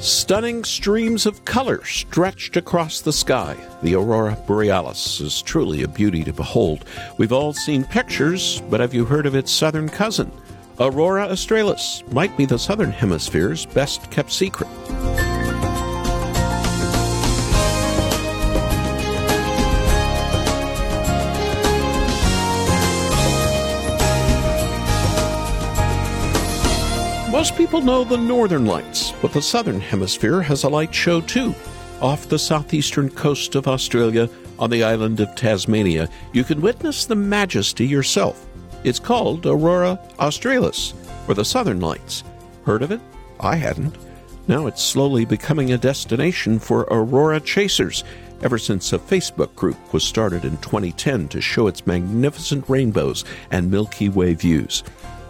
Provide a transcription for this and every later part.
Stunning streams of color stretched across the sky. The aurora borealis is truly a beauty to behold. We've all seen pictures, but have you heard of its southern cousin? Aurora australis might be the southern hemisphere's best kept secret. Most people know the northern lights, but the southern hemisphere has a light show too. Off the southeastern coast of Australia, on the island of Tasmania, you can witness the majesty yourself. It's called Aurora Australis, or the Southern Lights. Heard of it? I hadn't. Now it's slowly becoming a destination for aurora chasers, ever since a Facebook group was started in 2010 to show its magnificent rainbows and Milky Way views.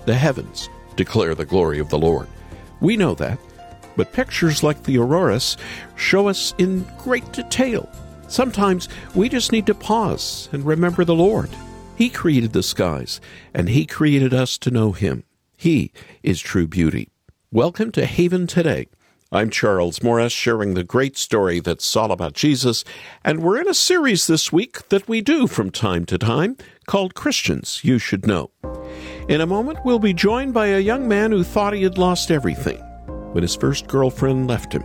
The heavens declare the glory of the Lord. We know that, but pictures like the auroras show us in great detail. Sometimes we just need to pause and remember the Lord. He created the skies, and He created us to know Him. He is true beauty. Welcome to Haven Today. I'm Charles Morris, sharing the great story that's all about Jesus, and we're in a series this week that we do from time to time called Christians You Should Know. In a moment, we'll be joined by a young man who thought he had lost everything when his first girlfriend left him.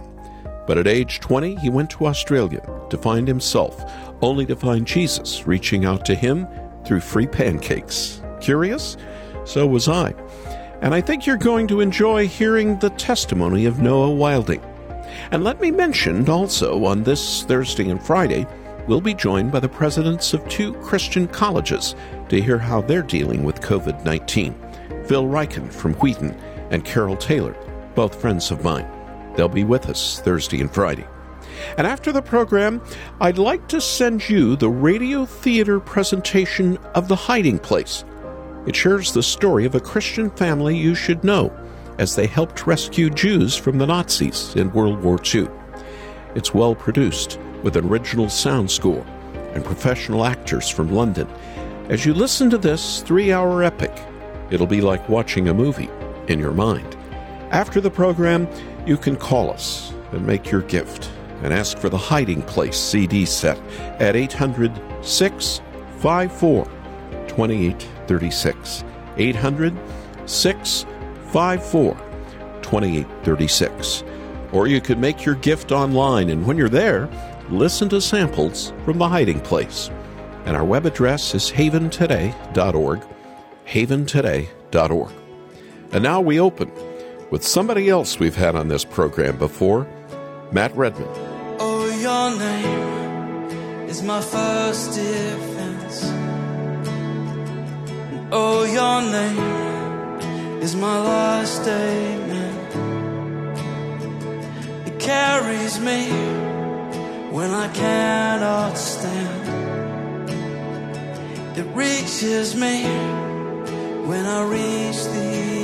But at age 20, he went to Australia to find himself, only to find Jesus reaching out to him through free pancakes. Curious? So was I. And I think you're going to enjoy hearing the testimony of Noah Wilding. And let me mention also on this Thursday and Friday, we'll be joined by the presidents of two Christian colleges to hear how they're dealing with COVID 19 Phil Ryken from Wheaton and Carol Taylor, both friends of mine. They'll be with us Thursday and Friday. And after the program, I'd like to send you the radio theater presentation of The Hiding Place. It shares the story of a Christian family you should know as they helped rescue Jews from the Nazis in World War II. It's well produced with an original sound score and professional actors from London as you listen to this three hour epic, it'll be like watching a movie in your mind. After the program, you can call us and make your gift and ask for the Hiding Place CD set at 800 654 2836. 800 654 2836. Or you could make your gift online, and when you're there, listen to samples from the Hiding Place and our web address is haventoday.org, haventoday.org. And now we open with somebody else we've had on this program before, Matt Redman. Oh, your name is my first defense. And oh, your name is my last statement. It carries me when I cannot stand. It reaches me when I reach the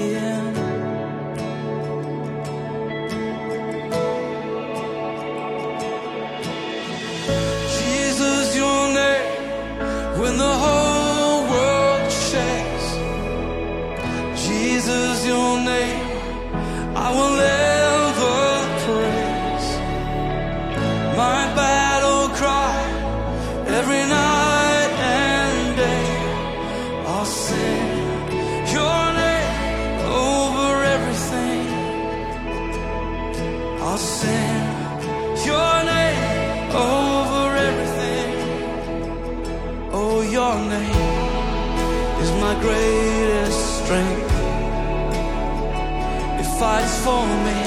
fights for me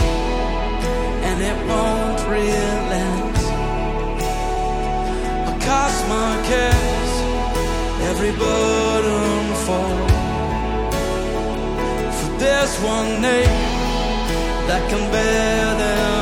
and it won't relent. I cast my cares, every burden fall. For there's one name that can bear them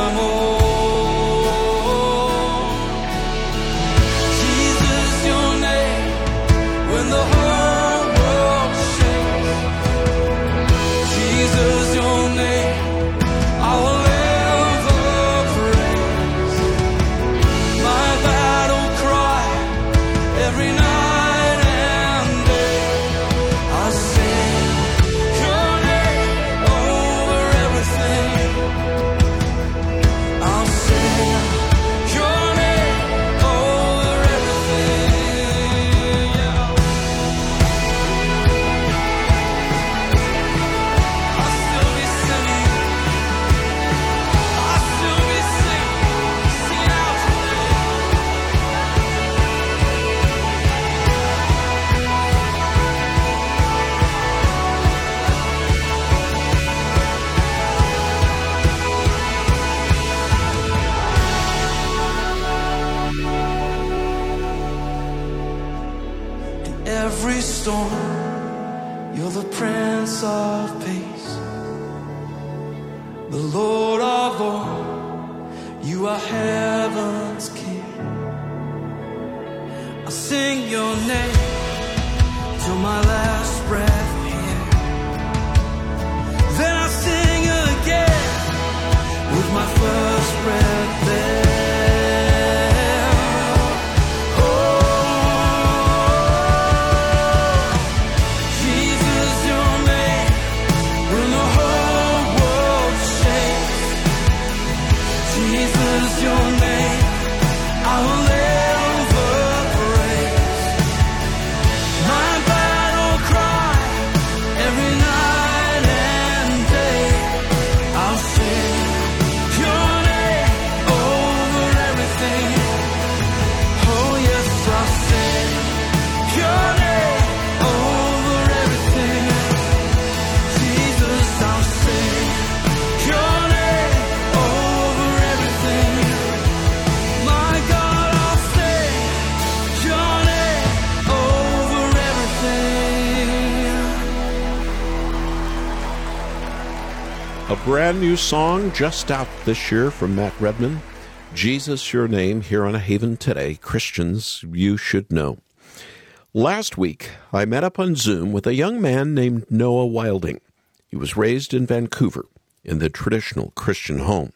brand new song just out this year from Matt Redman. Jesus, your name, here on A Haven Today. Christians, you should know. Last week, I met up on Zoom with a young man named Noah Wilding. He was raised in Vancouver in the traditional Christian home.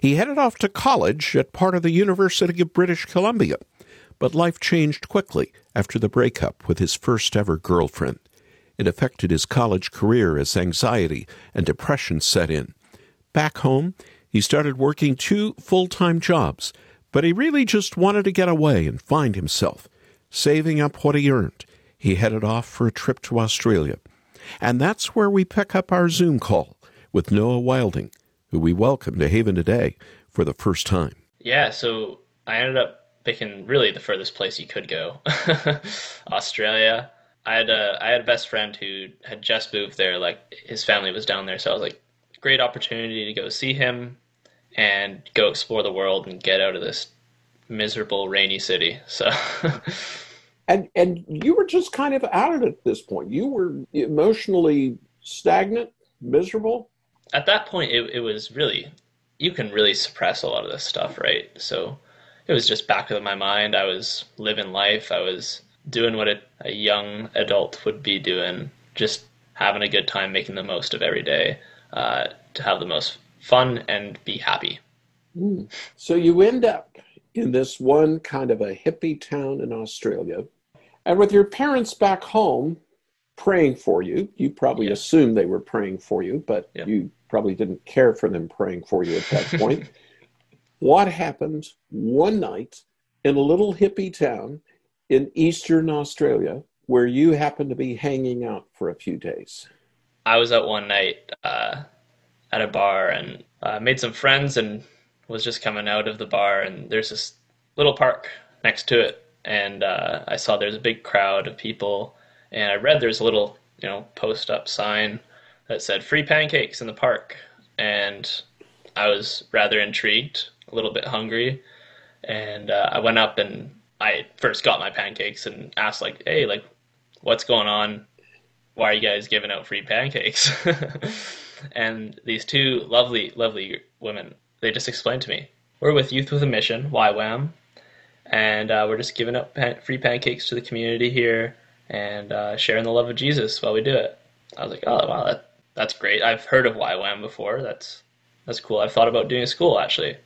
He headed off to college at part of the University of British Columbia, but life changed quickly after the breakup with his first ever girlfriend. It affected his college career as anxiety and depression set in. Back home, he started working two full time jobs, but he really just wanted to get away and find himself. Saving up what he earned, he headed off for a trip to Australia. And that's where we pick up our Zoom call with Noah Wilding, who we welcome to Haven today for the first time. Yeah, so I ended up picking really the furthest place you could go, Australia. I had a I had a best friend who had just moved there. Like his family was down there, so I was like, great opportunity to go see him and go explore the world and get out of this miserable rainy city. So And and you were just kind of out of it at this point. You were emotionally stagnant, miserable. at that point, it, it was really you can really suppress a lot of this stuff, right? So it was just back of my mind. I was living life. I was doing what a, a young adult would be doing, just having a good time, making the most of every day, uh, to have the most fun and be happy. So you end up in this one kind of a hippie town in Australia, and with your parents back home praying for you. You probably Yeah. assumed they were praying for you, but Yeah. you probably didn't care for them praying for you at that point. what happened one night in a little hippie town in eastern Australia where you happened to be hanging out for a few days? I was out one night uh, at a bar and uh, made some friends and was just coming out of the bar and there's this little park next to it and uh, I saw there's a big crowd of people and I read there's a little you know post up sign that said free pancakes in the park and I was rather intrigued, a little bit hungry, and uh, I went up and I first got my pancakes and asked like, hey, like, what's going on? Why are you guys giving out free pancakes? and these two lovely, lovely women, they just explained to me, we're with Youth with a Mission, YWAM, and uh, we're just giving out pan- free pancakes to the community here and uh, sharing the love of Jesus while we do it. I was like, oh wow, that, that's great. I've heard of YWAM before. That's that's cool. I've thought about doing a school actually.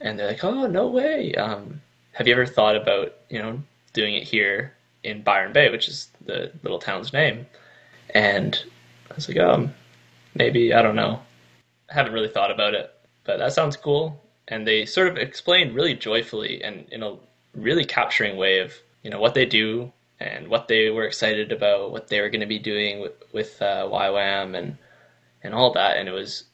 And they're like, oh no way. Um, have you ever thought about you know doing it here in Byron Bay, which is the little town's name? And I was like, um, maybe I don't know. I haven't really thought about it, but that sounds cool. And they sort of explained really joyfully and in a really capturing way of you know what they do and what they were excited about, what they were going to be doing with, with uh, YWAM and and all that. And it was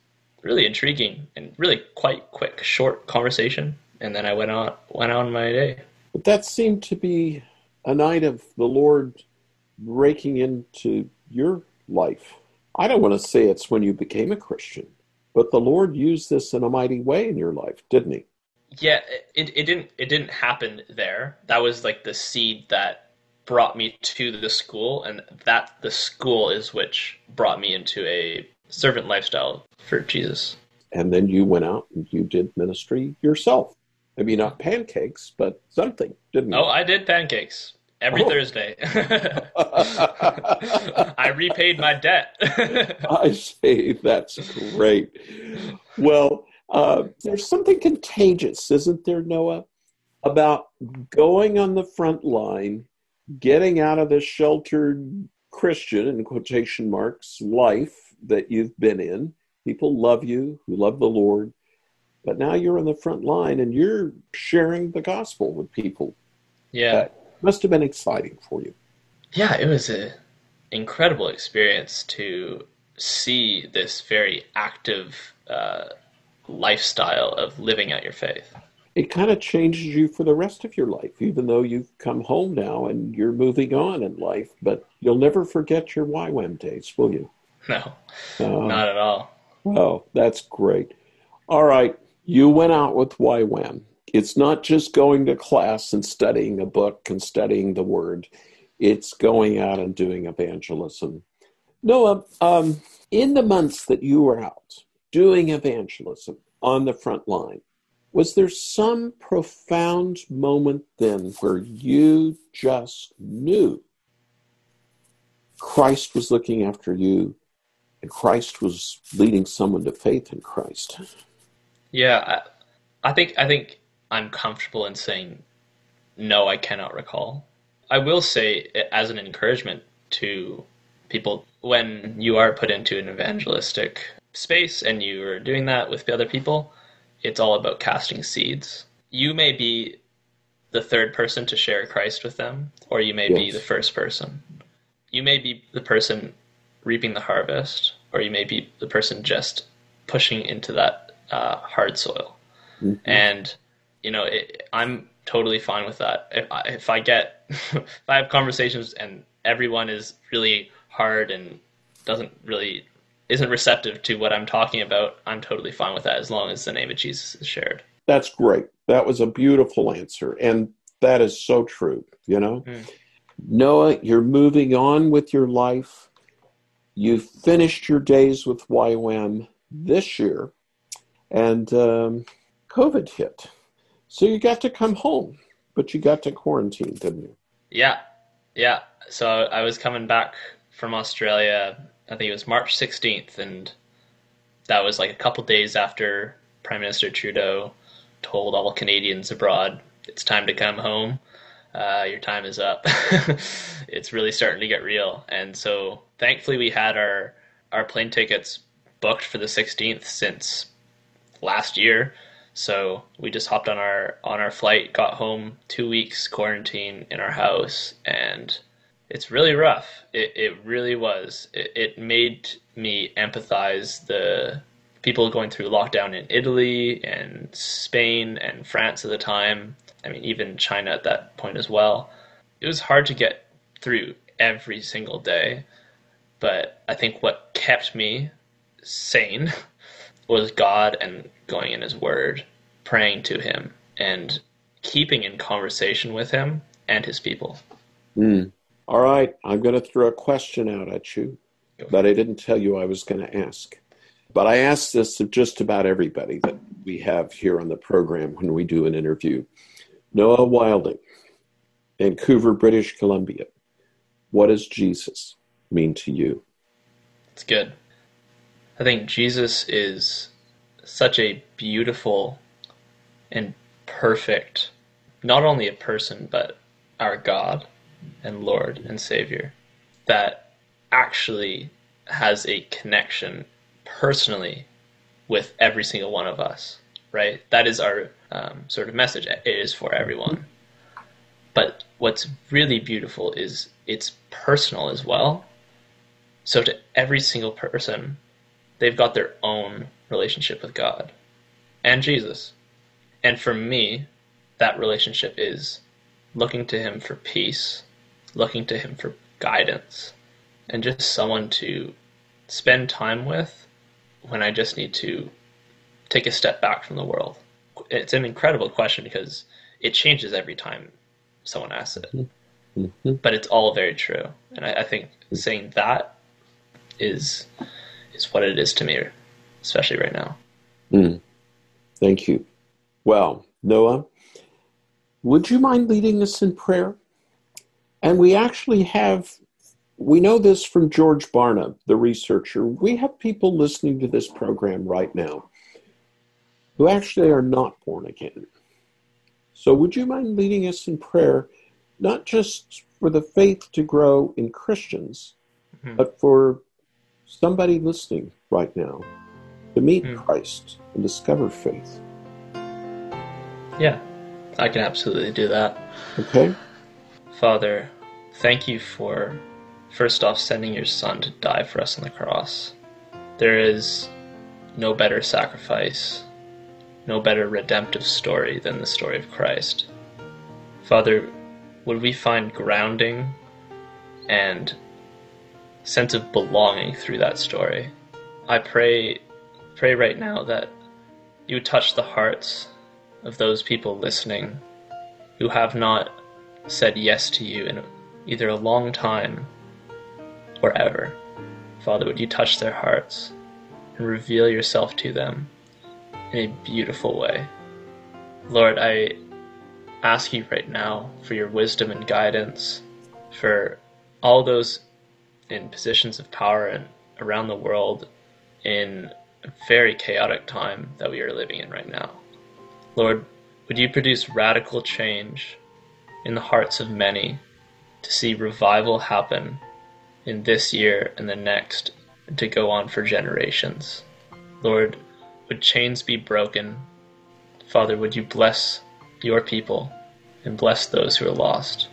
really intriguing and really quite quick, short conversation. And then I went on went on my day. But that seemed to be a night of the Lord breaking into your life. I don't want to say it's when you became a Christian, but the Lord used this in a mighty way in your life, didn't He? Yeah, it, it didn't it didn't happen there. That was like the seed that brought me to the school, and that the school is which brought me into a servant lifestyle for Jesus. And then you went out and you did ministry yourself. Maybe not pancakes, but something, didn't you? Oh, I did pancakes every Oh. Thursday. I repaid my debt. I see. That's great. Well, uh, there's something contagious, isn't there, Noah, about going on the front line, getting out of the sheltered Christian, in quotation marks, life that you've been in. People love you, who love the Lord, but now you're on the front line and you're sharing the gospel with people. yeah. That must have been exciting for you. Yeah, it was an incredible experience to see this very active uh, lifestyle of living out your faith. it kind of changes you for the rest of your life, even though you've come home now and you're moving on in life. But you'll never forget your YWAM days, will you? No, Uh, not at all. oh, that's great. All right, you went out with YWAM. It's not just going to class and studying a book and studying the word. It's going out and doing evangelism. Noah, um, in the months that you were out doing evangelism on the front line, was there some profound moment then where you just knew Christ was looking after you and Christ was leading someone to faith in Christ? Yeah, I, I think I think I'm comfortable in saying no. I cannot recall. I will say it as an encouragement to people when you are put into an evangelistic space and you are doing that with the other people. It's all about casting seeds. You may be the third person to share Christ with them, or you may be the first person. You may be the person reaping the harvest, or you may be the person just pushing into that uh, hard soil. And you know, it, I'm totally fine with that. If I, if I get, if I have conversations and everyone is really hard and doesn't really isn't receptive to what I'm talking about, I'm totally fine with that as long as the name of Jesus is shared. That's great. That was a beautiful answer. And that is so true, you know? Mm. Noah, you're moving on with your life. You finished your days with YWAM this year, and um, COVID hit. So you got to come home, but you got to quarantine, didn't you? Yeah, yeah. So I was coming back from Australia. I think it was March 16th, and that was like a couple days after Prime Minister Trudeau told all Canadians abroad, "It's time to come home. Uh, your time is up." it's really starting to get real, and so thankfully we had our our plane tickets booked for the 16th since last year. So we just hopped on our on our flight, got home, two weeks quarantine in our house, and it's really rough. It it really was. It, it made me empathize the people going through lockdown in Italy and Spain and France at the time. I mean, even China at that point as well. It was hard to get through every single day, but I think what kept me sane was God and going in His Word, praying to Him, and keeping in conversation with Him and His people. Mm. All right, I'm going to throw a question out at you that I didn't tell you I was going to ask. But I ask this of just about everybody that we have here on the program when we do an interview. Noah Wilding, Vancouver, British Columbia. What does Jesus mean to you? It's good. I think Jesus is such a beautiful and perfect, not only a person, but our God and Lord and Savior, that actually has a connection personally with every single one of us, right? That is our um, sort of message. It is for everyone. But what's really beautiful is it's personal as well. So to every single person, they've got their own relationship with God and Jesus. And for me, that relationship is looking to Him for peace, looking to Him for guidance, and just someone to spend time with when I just need to take a step back from the world. It's an incredible question because it changes every time someone asks it. Mhm. but it's all very true. And I, I think saying that is is what it is to me, especially right now. Mm. Thank you. Well, Noah, would you mind leading us in prayer? And we actually have, we know this from George Barna, the researcher. We have people listening to this program right now who actually are not born again. So would you mind leading us in prayer, not just for the faith to grow in Christians, Mhm. but for somebody listening right now to meet Mm. Christ and discover faith? Yeah, I can absolutely do that. Okay? Father, thank you for first off sending your son to die for us on the cross. There is no better sacrifice, no better redemptive story than the story of Christ. Father, would we find grounding and sense of belonging through that story? I pray pray right now that you touch the hearts of those people listening who have not said yes to you in either a long time or ever. Father, would you touch their hearts and reveal yourself to them in a beautiful way? Lord, I ask you right now for your wisdom and guidance for all those in positions of power and around the world in a very chaotic time that we are living in right now. Lord, would you produce radical change in the hearts of many to see revival happen in this year and the next and to go on for generations. Lord, would chains be broken? Father, would you bless your people and bless those who are lost,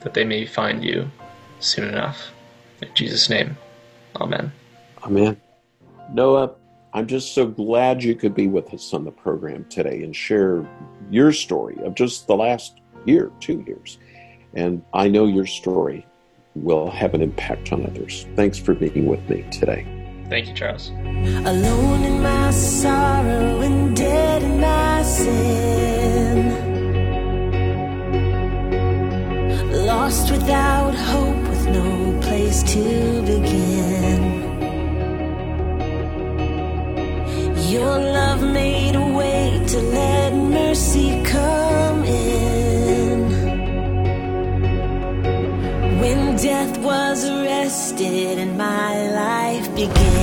that they may find you soon enough. In Jesus' name, Amen. Amen. Noah, I'm just so glad you could be with us on the program today and share your story of just the last year, two years. And I know your story will have an impact on others. Thanks for being with me today. Thank you, Charles. Alone in my sorrow and dead in my sin. Lost without hope, with no place to begin. Your love made a way to let mercy come in. When death was arrested and my life began.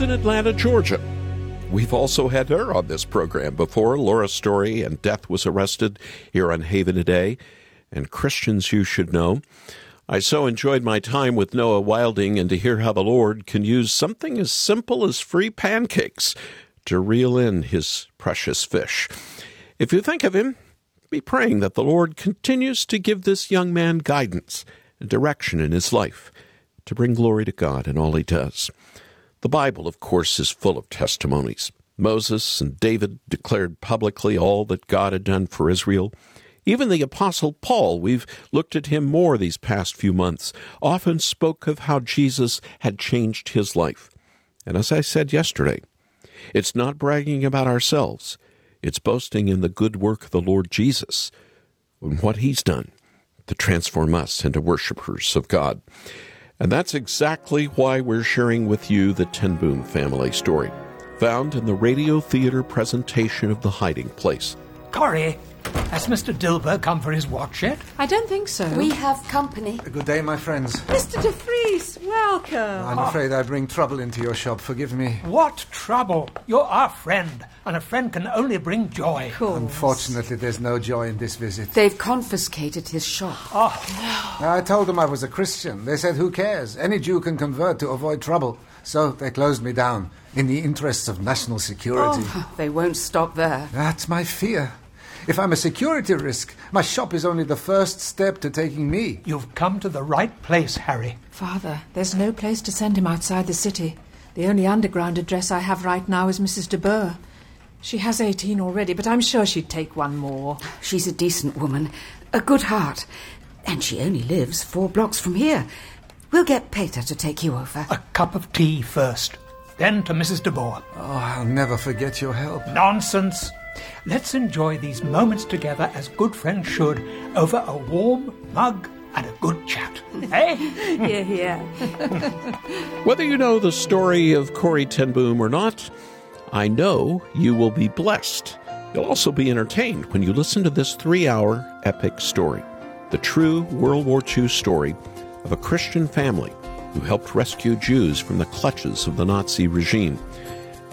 In Atlanta, Georgia. We've also had her on this program before. Laura Story and Death Was Arrested here on Haven Today and Christians You Should Know. I so enjoyed my time with Noah Wilding and to hear how the Lord can use something as simple as free pancakes to reel in his precious fish. If you think of him, be praying that the Lord continues to give this young man guidance and direction in his life to bring glory to God in all he does. The Bible, of course, is full of testimonies. Moses and David declared publicly all that God had done for Israel. Even the Apostle Paul, we've looked at him more these past few months, often spoke of how Jesus had changed his life. And as I said yesterday, it's not bragging about ourselves, it's boasting in the good work of the Lord Jesus and what he's done to transform us into worshipers of God. And that's exactly why we're sharing with you the Ten Boom family story, found in the radio theater presentation of The Hiding Place. Corrie, has Mr. Dilber come for his watch yet? I don't think so. We have company. Good day, my friends. Mr. De Vries, welcome. I'm afraid I bring trouble into your shop. Forgive me. What trouble! You're our friend, and a friend can only bring joy. Unfortunately, there's no joy in this visit. They've confiscated his shop. Ah. Oh, no. I told them I was a Christian. They said, who cares? Any Jew can convert to avoid trouble. So they closed me down in the interests of national security. Oh, they won't stop there. That's my fear. If I'm a security risk, my shop is only the first step to taking me. You've come to the right place, Harry. Father, there's no place to send him outside the city. The only underground address I have right now is Mrs. de Boer. She has 18 already, but I'm sure she'd take one more. She's a decent woman, a good heart, and she only lives four blocks from here. We'll get Peter to take you over. A cup of tea first, then to Mrs. de Boer. Oh, I'll never forget your help. Nonsense. Let's enjoy these moments together as good friends should over a warm mug and a good chat. eh? Here, here. Whether you know the story of Corrie Ten Boom or not, I know you will be blessed. You'll also be entertained when you listen to this three hour epic story the true World War II story of a Christian family who helped rescue Jews from the clutches of the Nazi regime.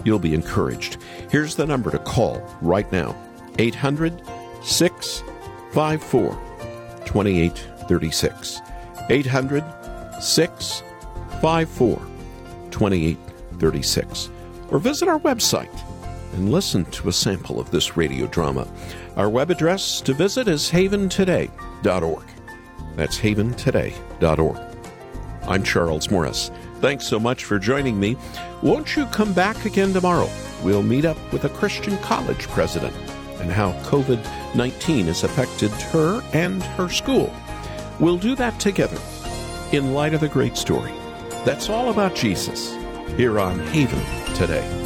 You'll be encouraged. Here's the number to call right now 800 654 2836. 800 654 2836. Or visit our website and listen to a sample of this radio drama. Our web address to visit is haventoday.org. That's haventoday.org. I'm Charles Morris. Thanks so much for joining me. Won't you come back again tomorrow? We'll meet up with a Christian college president and how COVID 19 has affected her and her school. We'll do that together in light of the great story. That's all about Jesus here on Haven today.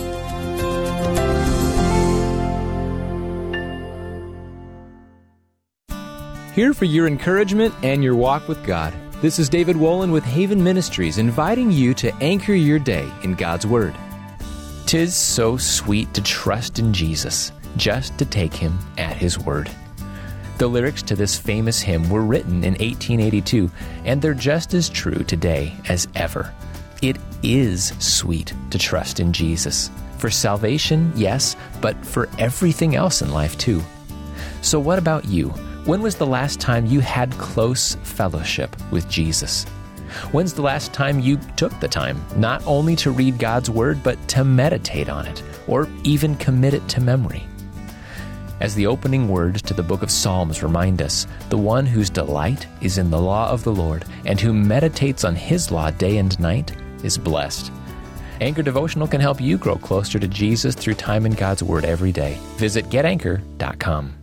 Here for your encouragement and your walk with God. This is David Wolin with Haven Ministries, inviting you to anchor your day in God's Word. Tis so sweet to trust in Jesus, just to take Him at His word. The lyrics to this famous hymn were written in 1882, and they're just as true today as ever. It is sweet to trust in Jesus. For salvation, yes, but for everything else in life, too. So, what about you? When was the last time you had close fellowship with Jesus? When's the last time you took the time not only to read God's Word, but to meditate on it, or even commit it to memory? As the opening words to the book of Psalms remind us, the one whose delight is in the law of the Lord and who meditates on his law day and night is blessed. Anchor Devotional can help you grow closer to Jesus through time in God's Word every day. Visit getanchor.com.